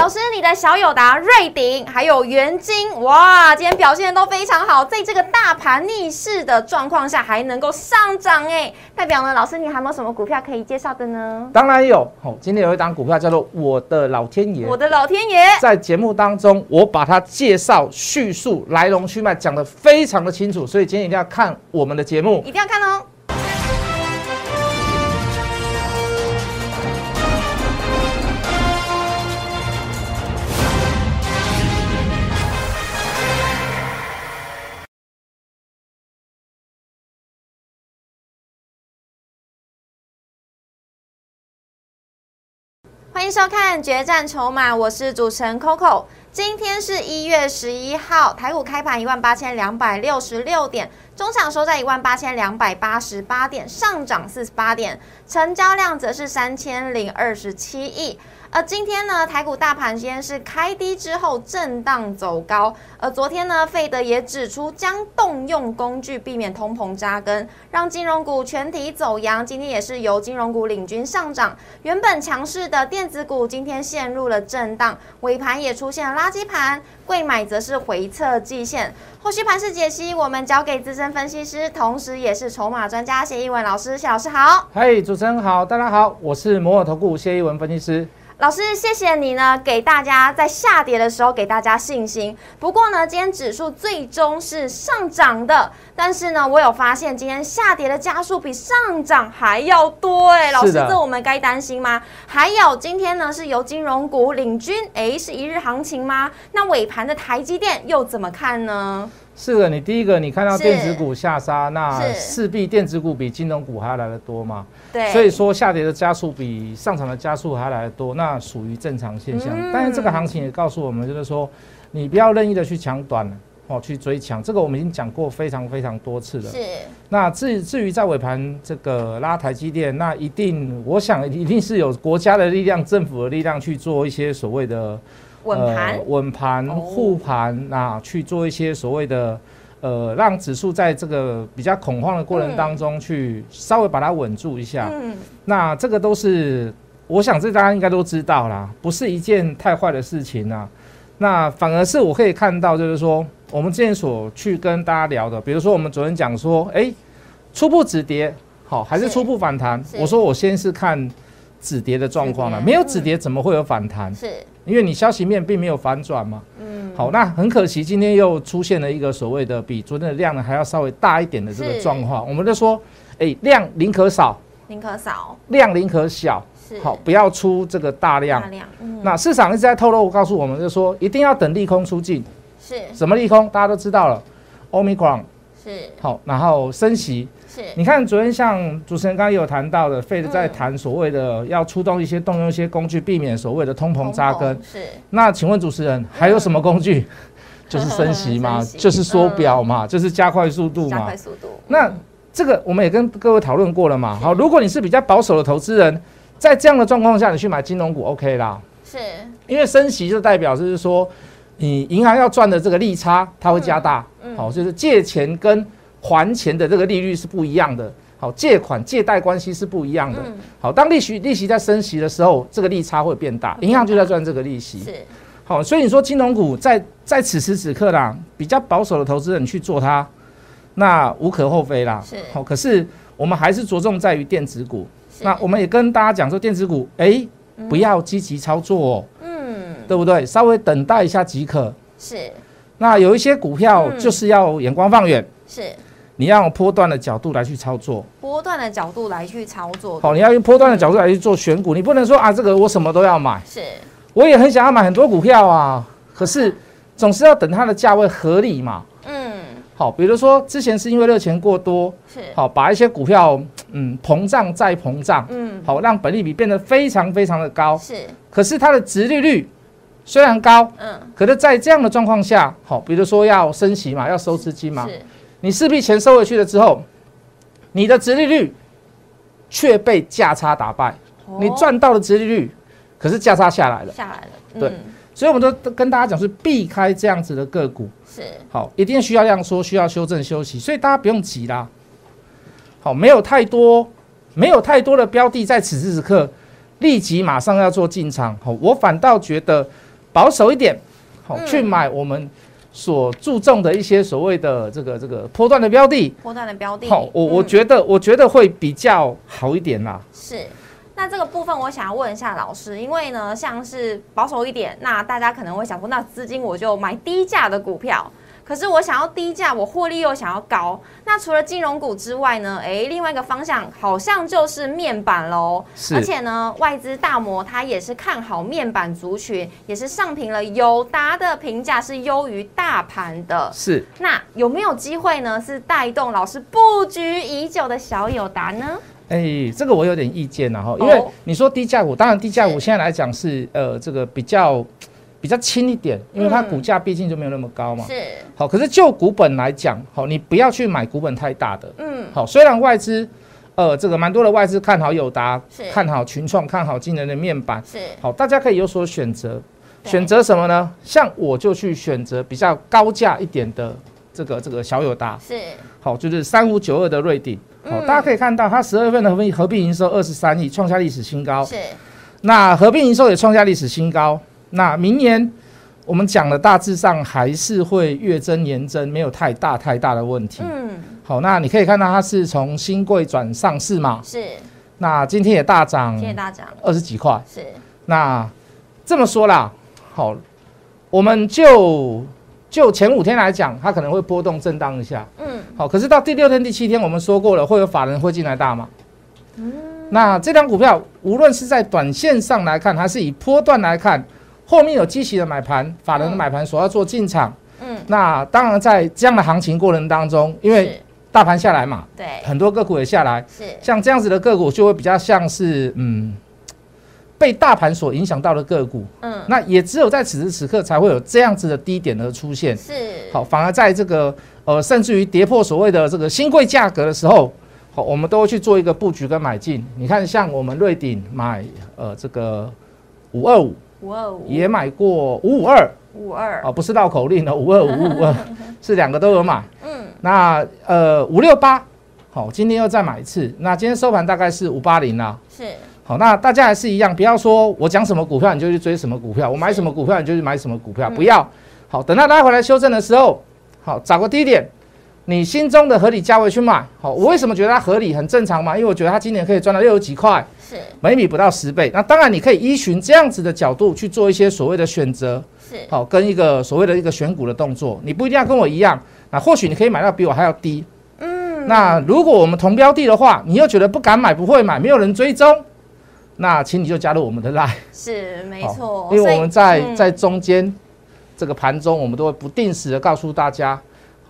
老师，你的小友达、瑞鼎还有元金，哇，今天表现都非常好，在这个大盘逆势的状况下还能够上涨，哎，代表呢，老师你还有没有什么股票可以介绍的呢？当然有，好，今天有一档股票叫做我的老天爷，我的老天爷，在节目当中我把它介绍、叙述来龙去脉讲得非常的清楚，所以今天一定要看我们的节目，一定要看哦。欢迎收看《决战筹码》，我是主持人 Coco。今天是一月十一号，台股开盘一万八千两百六十六点，中场收在一万八千两百八十八点，上涨四十八点，成交量则是三千零二十七亿。而今天呢，台股大盘先是开低之后震荡走高。而昨天呢，费德也指出将动用工具避免通膨扎根，让金融股全体走阳。今天也是由金融股领军上涨，原本强势的电子股今天陷入了震荡，尾盘也出现了垃圾盘，贵买则是回测季线。后续盘势解析，我们交给资深分析师，同时也是筹码专家谢一文老师。谢老师好，嘿，主持人好，大家好，我是摩尔投顾谢一文分析师。老师，谢谢你呢，给大家在下跌的时候给大家信心。不过呢，今天指数最终是上涨的，但是呢，我有发现今天下跌的加速比上涨还要多哎。老师，这我们该担心吗？还有今天呢，是由金融股领军，哎，是一日行情吗？那尾盘的台积电又怎么看呢？是的，你第一个你看到电子股下杀，那势必电子股比金融股还要来得多嘛？对，所以说下跌的加速比上涨的加速还来得多，那属于正常现象。但是这个行情也告诉我们，就是说你不要任意的去抢短哦，去追抢。这个我们已经讲过非常非常多次了。是。那至至于在尾盘这个拉台积电，那一定我想一定是有国家的力量、政府的力量去做一些所谓的。稳盘、稳盘、护盘，啊去做一些所谓的，呃，让指数在这个比较恐慌的过程当中，去稍微把它稳住一下。嗯，那这个都是，我想这大家应该都知道啦，不是一件太坏的事情啊。那反而是我可以看到，就是说，我们之前所去跟大家聊的，比如说我们昨天讲说，哎，初步止跌，好，还是初步反弹？我说我先是看止跌的状况了，没有止跌怎么会有反弹？是。因为你消息面并没有反转嘛，嗯，好，那很可惜，今天又出现了一个所谓的比昨天的量呢还要稍微大一点的这个状况。我们就说，哎，量宁可少，宁可少，量宁可小，是。好，不要出这个大量。大量，嗯，那市场一直在透露告诉我们，就说一定要等利空出尽。是，什么利空？大家都知道了，omicron。是。好，然后升息。你看，昨天像主持人刚刚有谈到的，费德在谈所谓的要出动一些动用一些工具，避免所谓的通膨扎根。是。那请问主持人还有什么工具？就是升息嘛，就是缩表嘛，就是加快速度嘛。加快速度。那这个我们也跟各位讨论过了嘛。好，如果你是比较保守的投资人，在这样的状况下，你去买金融股 OK 啦。是。因为升息就代表就是说，你银行要赚的这个利差，它会加大。嗯。好，就是借钱跟。还钱的这个利率是不一样的，好，借款借贷关系是不一样的，好，当利息利息在升息的时候，这个利差会变大，银行就在赚这个利息，是，好，所以你说金融股在在此时此刻啦，比较保守的投资人去做它，那无可厚非啦，是，好，可是我们还是着重在于电子股，那我们也跟大家讲说，电子股，哎，不要积极操作哦，嗯，对不对？稍微等待一下即可，是，那有一些股票就是要眼光放远，是。你要用波段的角度来去操作，波段的角度来去操作。好，你要用波段的角度来去做选股，你不能说啊，这个我什么都要买。是，我也很想要买很多股票啊，可是总是要等它的价位合理嘛。嗯。好，比如说之前是因为热钱过多，是好把一些股票嗯膨胀再膨胀，嗯，好让本利比变得非常非常的高。是。可是它的值利率虽然高，嗯，可是在这样的状况下，好，比如说要升息嘛，要收资金嘛。是。你势必钱收回去了之后，你的殖利率却被价差打败。你赚到了殖利率，可是价差下来了。下来了。对，所以我们都跟大家讲是避开这样子的个股。是。好，一定需要量缩，需要修正休息，所以大家不用急啦。好，没有太多，没有太多的标的在此时此刻立即马上要做进场。好，我反倒觉得保守一点，好去买我们所注重的一些所谓的这个这个波段的标的，波段的标的。好，我我觉得我觉得会比较好一点啦。是。那这个部分我想要问一下老师，因为呢，像是保守一点，那大家可能会想说，那资金我就买低价的股票。可是我想要低价，我获利又想要高。那除了金融股之外呢？哎，另外一个方向好像就是面板喽。而且呢，外资大摩它也是看好面板族群，也是上评了友达的评价是优于大盘的。是。那有没有机会呢？是带动老师布局已久的小友达呢？哎，这个我有点意见了哈，因为你说低价股，当然低价股现在来讲是呃这个比较。比较轻一点，因为它股价毕竟就没有那么高嘛。是。好，可是就股本来讲，好，你不要去买股本太大的。嗯。好，虽然外资，呃，这个蛮多的外资看好友达，看好群创，看好今年的面板。是。好，大家可以有所选择。选择什么呢？像我就去选择比较高价一点的这个这个小友达。是。好，就是三五九二的瑞鼎。好，大家可以看到，它十二月份的合并合并营收二十三亿，创下历史新高。是。那合并营收也创下历史新高。那明年我们讲的大致上还是会月增年增，没有太大太大的问题。嗯，好，那你可以看到它是从新贵转上市嘛？是。那今天也大涨，今天大涨二十几块。是。那这么说啦，好，我们就就前五天来讲，它可能会波动震荡一下。嗯。好，可是到第六天、第七天，我们说过了，会有法人会进来大吗？嗯。那这张股票，无论是在短线上来看，还是以波段来看。后面有积极的买盘，法人的买盘所要做进场。嗯，那当然在这样的行情过程当中，因为大盘下来嘛，对，很多个股也下来，是像这样子的个股就会比较像是嗯被大盘所影响到的个股。嗯，那也只有在此时此刻才会有这样子的低点的出现。是好，反而在这个呃甚至于跌破所谓的这个新贵价格的时候，好，我们都会去做一个布局跟买进。你看，像我们瑞鼎买呃这个五二五。五二五也买过五五二，五二哦，不是绕口令的五二五五二，是两个都有买。嗯，那呃五六八，好，今天又再买一次。那今天收盘大概是五八零啦。是，好，那大家还是一样，不要说我讲什么股票你就去追什么股票，我买什么股票你就去买什么股票，不要。好，等到拉回来修正的时候，好找个低点。你心中的合理价位去买，好，我为什么觉得它合理？很正常嘛，因为我觉得它今年可以赚到六十几块，是每米不到十倍。那当然你可以依循这样子的角度去做一些所谓的选择，是好跟一个所谓的一个选股的动作。你不一定要跟我一样，那或许你可以买到比我还要低。嗯，那如果我们同标的的话，你又觉得不敢买、不会买、没有人追踪，那请你就加入我们的 line。是没错，因为我们在在中间这个盘中，我们都会不定时的告诉大家。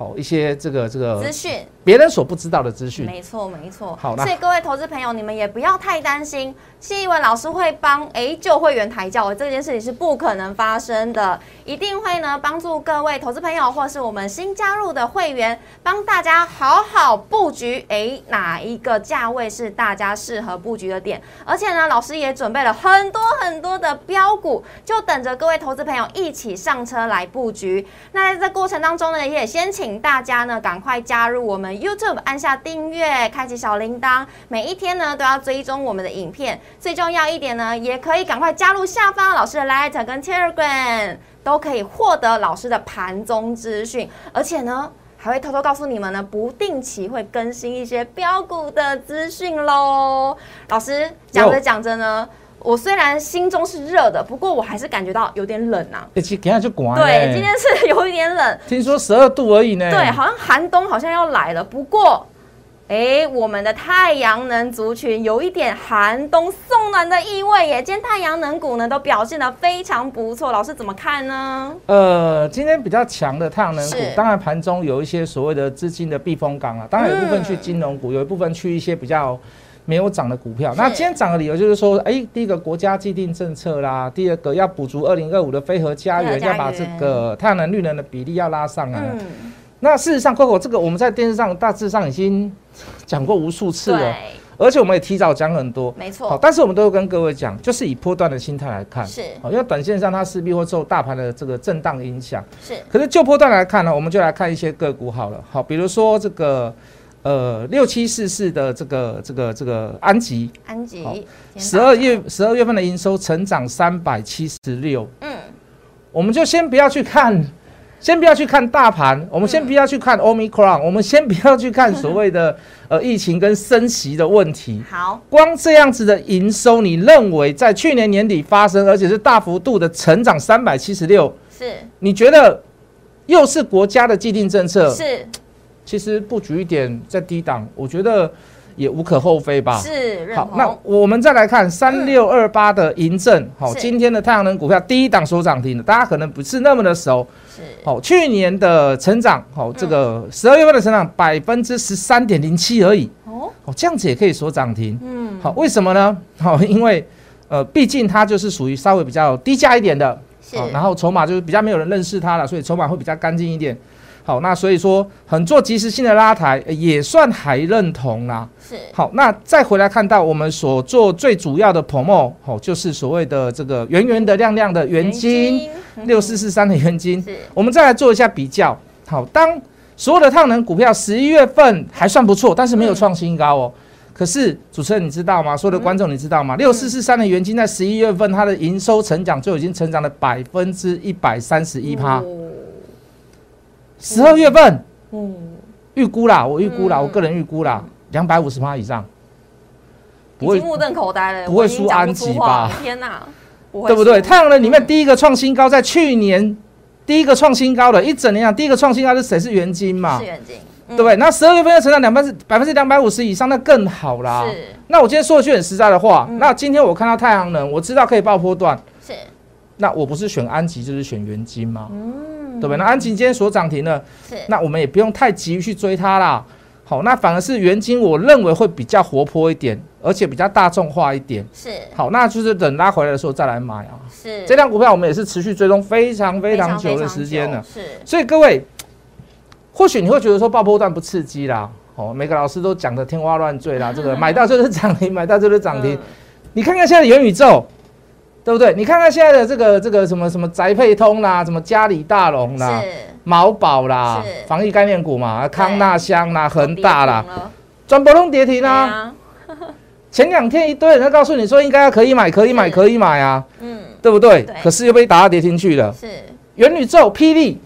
哦，一些这个这个资讯，别人所不知道的资讯，没错没错。好，所以各位投资朋友，你们也不要太担心。谢一文老师会帮哎旧会员抬轿，这件事情是不可能发生的，一定会呢帮助各位投资朋友或是我们新加入的会员，帮大家好好布局。哎，哪一个价位是大家适合布局的点？而且呢，老师也准备了很多很多的标股，就等着各位投资朋友一起上车来布局。那在这过程当中呢，也先请大家呢赶快加入我们 YouTube，按下订阅，开启小铃铛，每一天呢都要追踪我们的影片。最重要一点呢，也可以赶快加入下方老师的 Light 跟 Telegram，都可以获得老师的盘中资讯，而且呢，还会偷偷告诉你们呢，不定期会更新一些标股的资讯喽。老师讲着讲着呢，我虽然心中是热的，不过我还是感觉到有点冷啊。今天就关。对，今天是有一点冷。听说十二度而已呢。对，好像寒冬好像要来了。不过。哎，我们的太阳能族群有一点寒冬送暖的意味耶。今天太阳能股呢都表现的非常不错，老师怎么看呢？呃，今天比较强的太阳能股，当然盘中有一些所谓的资金的避风港啊，当然有一部分去金融股，有一部分去一些比较没有涨的股票。那今天涨的理由就是说，哎，第一个国家既定政策啦，第二个要补足二零二五的非核家园，要把这个太阳能绿能的比例要拉上来。那事实上，Coco 这个我们在电视上大致上已经讲过无数次了，而且我们也提早讲很多，没错。但是我们都会跟各位讲，就是以波段的心态来看，是。因为短线上它势必会受大盘的这个震荡影响，是。可是就波段来看呢，我们就来看一些个股好了，好，比如说这个呃六七四四的这个这个这个安吉，安吉，十二月十二月份的营收成长三百七十六，嗯。我们就先不要去看，先不要去看大盘，我们先不要去看 Omicron，我们先不要去看所谓的 呃疫情跟升息的问题。好，光这样子的营收，你认为在去年年底发生，而且是大幅度的成长三百七十六，是你觉得又是国家的既定政策？是其实布局一点在低档，我觉得也无可厚非吧。是好，那，我们再来看三六二八的银证，好，是今天的太阳能股票第一档所涨停的，大家可能不是那么的熟。是好，去年的成长，好，这个十二月份的成长百分之十三点零七而已，哦，哦，这样子也可以说涨停。嗯，好，为什么呢？好，因为呃，毕竟它就是属于稍微比较低价一点的，是，好，然后筹码就是比较没有人认识它了，所以筹码会比较干净一点。好，那所以说很做及时性的拉抬，呃也算还认同啦。是好，那再回来看到我们所做最主要的 promo，好，就是所谓的这个圆圆的亮亮的元金嗯六四四三的元金，是我们再来做一下比较。好，当所有的太阳能股票十一月份还算不错，但是没有创新高哦。可是主持人你知道吗？所有的观众你知道吗？六四四三的元金在十一月份它的营收成长就已经成长了百分之一百三十一趴。十二月份嗯，预估啦，我预估啦，嗯我个人预估啦，两百五十趴以上，不会目瞪口呆了，不会输安吉吧？天哪，对不对？太阳能里面嗯第一个创新高，在去年第一个创新高的一整年啊，第一个创新高是谁？是元金嘛。是，元金，对对不对？那十二月份要成长两百百分之两百五十以上，那更好啦。是。那我今天说一句很实在的话，嗯。那今天我看到太阳能，我知道可以爆波段，是，那我不是选安吉就是选元金吗？嗯，对不对？那安晴今天所涨停了，是那我们也不用太急于去追它啦。好，那反而是元金，我认为会比较活泼一点，而且比较大众化一点。是好，那就是等拉回来的时候再来买啊。是这辆股票我们也是持续追踪非常非非常久的时间了，是所以各位，或许你会觉得说爆波段不刺激啦，哦，每个老师都讲的天花乱坠啦，这个 买到就是涨停，买到就是涨停。嗯你看看现在的元宇宙，对不对？你看看现在的这个这个什么什么宅配通啦，什么嘉里大龙啦、是。毛宝啦是，防疫概念股嘛，康纳香啦、恒大啦，转波动跌停啦。前两天一堆人告诉你说应该要可以买，可以买，可以买啊，嗯，对不对？对？可是又被打到跌停去了。是。元宇宙、霹雳。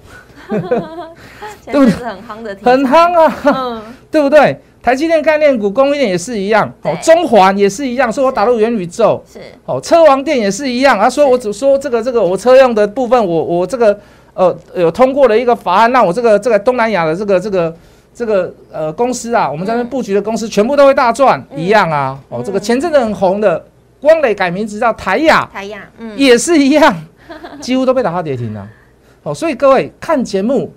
前对不对很夯的很夯啊，嗯，对不对？台积电概念股、供应链也是一样，哦，中环也是一样，说我打入元宇宙，是。哦，车王店也是一样，啊，说我只说这个这个我车用的部分，我我这个呃有通过了一个法案，让我这个这个东南亚的这个这个这个呃公司啊，我们在那边布局的公司全部都会大赚，嗯。一样啊，哦，这个嗯前阵子很红的光磊改名字叫台亚，台亚，嗯，也是一样，几乎都被打到跌停了。哦，所以各位看节目，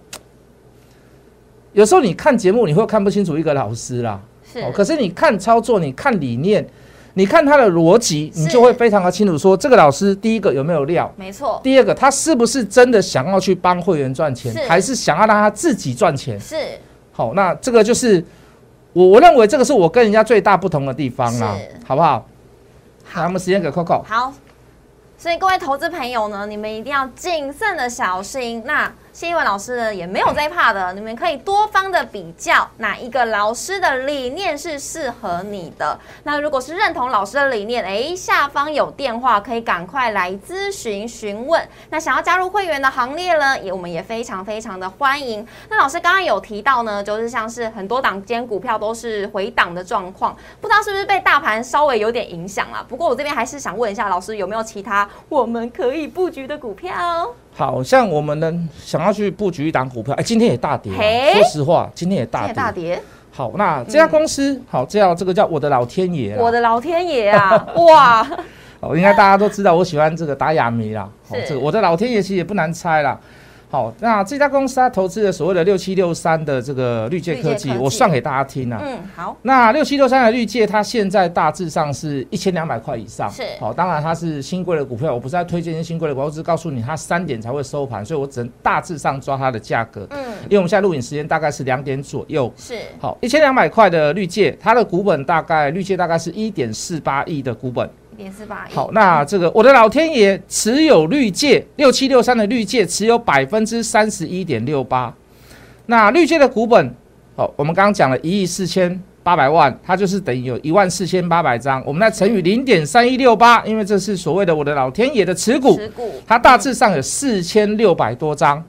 有时候你看节目你会看不清楚一个老师啦。是哦，可是你看操作，你看理念，你看他的逻辑，你就会非常的清楚，说这个老师第一个有没有料，没错，第二个他是不是真的想要去帮会员赚钱是，还是想要让他自己赚钱？是好，那这个就是我我认为这个是我跟人家最大不同的地方啦，好不好？好，我们时间给 Coco。好。所以各位投资朋友呢，你们一定要谨慎的小心。那谢一文老师呢也没有在怕的，你们可以多方的比较哪一个老师的理念是适合你的。那如果是认同老师的理念，诶，下方有电话可以赶快来咨询询问。那想要加入会员的行列呢，也我们也非常非常的欢迎。那老师刚刚有提到呢，就是像是很多档间股票都是回档的状况，不知道是不是被大盘稍微有点影响啊？不过我这边还是想问一下老师，有没有其他我们可以布局的股票？好像我们呢想要去布局一档股票，哎，今天也大跌啊、嘿说实话，今天也大跌。大跌，好，那这家公司，好，这叫这个叫我的老天爷啦。我的老天爷啊！哇，哦，应该大家都知道我喜欢这个打哑谜啦。这个我的老天爷其实也不难猜啦。好，那这家公司它投资的所谓的六七六三的这个绿界科技，我算给大家听啊。嗯，好，那六七六三的绿界，它现在大致上是一千两百块以上。是好，当然它是新贵的股票，我不是在推荐新贵的股票，我只是告诉你它三点才会收盘，所以我只能大致上抓它的价格。嗯，因为我们现在录影时间大概是两点左右。是好，一千两百块的绿界，它的股本大概绿界大概是一点四八亿的股本。一点四八亿。好，那这个我的老天爷持有绿界六七六三的绿界持有百分之三十一点六八，那绿界的股本，哦，我们刚刚讲了一亿四千八百万，它就是等于有一万四千八百张。我们再乘以零点三一六八，因为这是所谓的我的老天爷的持股，持股它大致上有四千六百多张，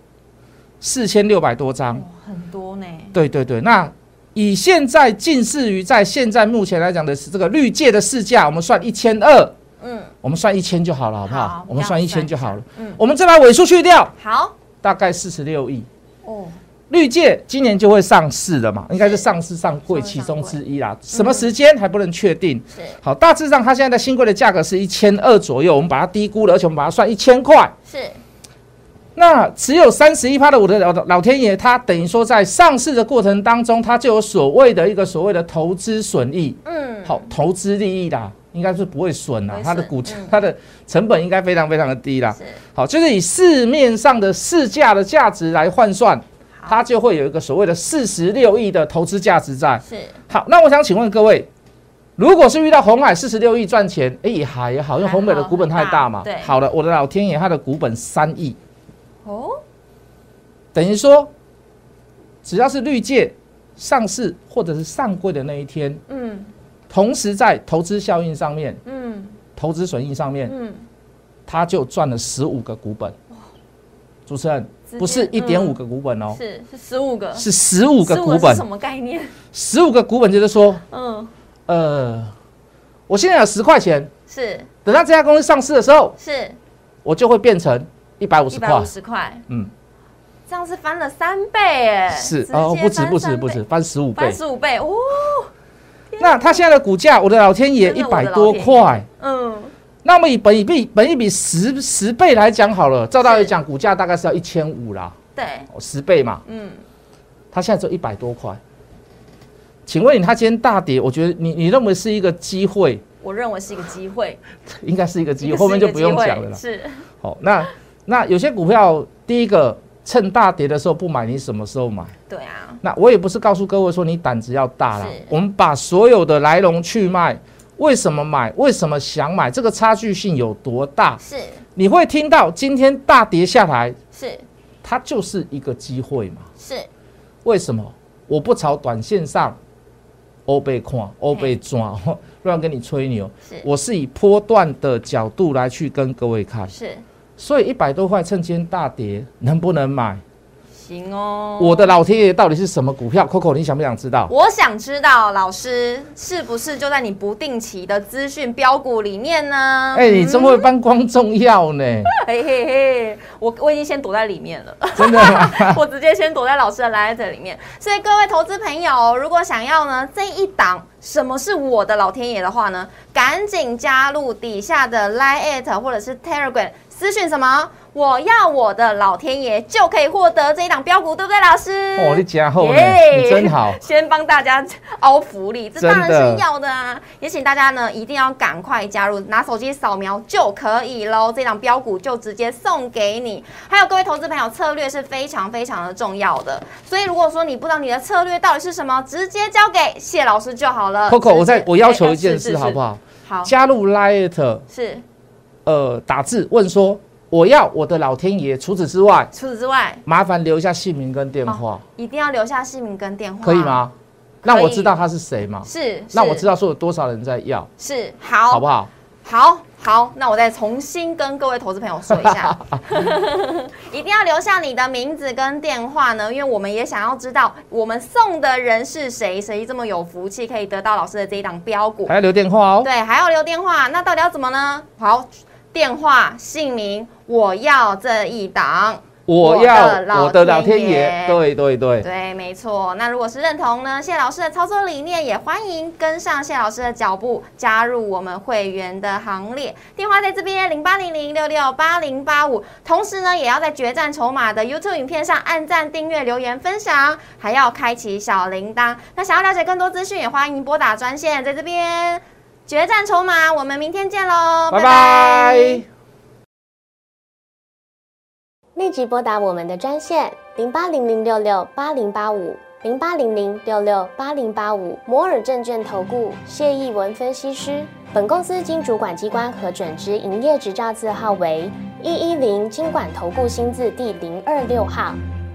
四千六百多张。哇很多呢。对对对，那以现在近似于在现在目前来讲的是这个绿界的市价，我们算一千二，嗯，我们算一千就好了，好不好？好我们算一千就好了。嗯我们再把尾数去掉，好大概四十六亿。哦，绿界今年就会上市了嘛，应该是上市上柜其中之一啦。什么时间还不能确定。是好，大致上它现在的新贵的价格是一千二左右，我们把它低估了，而且我们把它算一千块。是那持有三十一趴的我的老老天爷，他等于说在上市的过程当中，他就有所谓的一个所谓的投资损益，嗯，好，投资利益啦，应该是不会损啦不会，它的股价它的成本应该非常非常的低啦。好，就是以市面上的市价的价值来换算，它就会有一个所谓的四十六亿的投资价值在。是。好，那我想请问各位，如果是遇到红海四十六亿赚钱，哎、也还好，因为红海的股本太大嘛。好了，我的老天爷，它的股本三亿，哦，等于说，只要是绿界上市或者是上柜的那一天，嗯同时在投资效应上面、嗯投资损益上面，嗯，他就赚了十五个股本。主持人不是一点五嗯个股本哦，是是十五个，是十五个股本是什。么概念？十五个股本就是说，嗯，呃，我现在有十块钱，是等到这家公司上市的时候，是我就会变成一百五十块一百五。十块，嗯，这样是翻了三倍哎，是哦，不止不止不止，，翻十五倍。翻。十五倍哦，那它现在的股价，我的老天爷一百多块。嗯，那我们以本一比本一比十十倍来讲好了，照道理讲，股价大概是要一千五啦，对，哦十倍嘛，嗯，它现在只有一百多块。请问你，它今天大跌，我觉得你你认为是一个机会，我认为是一个机会，应该是一个机会，这个后面就不用讲了啦。是。好，那那有些股票，第一个趁大跌的时候不买，你什么时候买？对啊，那我也不是告诉各位说你胆子要大啦，我们把所有的来龙去脉，为什么买，为什么想买，这个差距性有多大？是。你会听到今天大跌下来，是。它就是一个机会嘛？是，为什么？我不朝短线上欧被看、欧被抓，乱跟你吹牛，是。我是以波段的角度来去跟各位看。是所以一百多块趁今天大跌，能不能买？行哦。我的老天爷到底是什么股票？Coco，你想不想知道？我想知道老师是不是就在你不定期的资讯标股里面呢？哎、你真会帮观众要呢，嘿嘿嘿，我我已经先躲在里面了。真的吗？我直接先躲在老师的 Light 里面。所以各位投资朋友，如果想要呢这一档什么是我的老天爷的话呢，赶紧加入底下的 Light 或者是 Telegram 私讯什么。我要我的老天爷就可以获得这一档标股，对不对，老师？哦，你加厚你真好。先帮大家凹福利，这当然是要的啊！也请大家呢一定要赶快加入，拿手机扫描就可以喽。这档标股就直接送给你。还有各位投资朋友，策略是非常非常的重要的，所以如果说你不知道你的策略到底是什么，直接交给谢老师就好了。Coco，我再我要求哎一件事，好不好？好，加入 Light，是。呃，打字问说我要我的老天爷。除此之外，除此之外，麻烦留下姓名跟电话，一定要留下姓名跟电话，可以？吗？让我知道他是谁吗，是，让我知道道说有多少人在要，是好，好不好？好好，那我再重新跟各位投资朋友说一下，一定要留下你的名字跟电话呢，因为我们也想要知道我们送的人是谁，谁这么有福气可以得到老师的这一档标股还。要留电话哦。对，还要留电话，那到底要怎么呢？好，电话、姓名，我要这一档。我要老我的老天天爷，对对对，对，没错。那如果是认同呢，谢老师的操作理念，也欢迎跟上谢老师的脚步，加入我们会员的行列。电话在这边零八零零六六八零八五。同时呢，也要在决战筹码的 YouTube 影片上按赞、订阅、留言、分享，还要开启小铃铛。那想要了解更多资讯，也欢迎拨打专线，在这边决战筹码。我们明天见喽，拜拜。立即拨打我们的专线零八零零六六八零八五零八零零六六八零八五摩尔证券投顾谢义文分析师。本公司经主管机关核准之营业执照字号为一一零金管投顾新字第零二六号。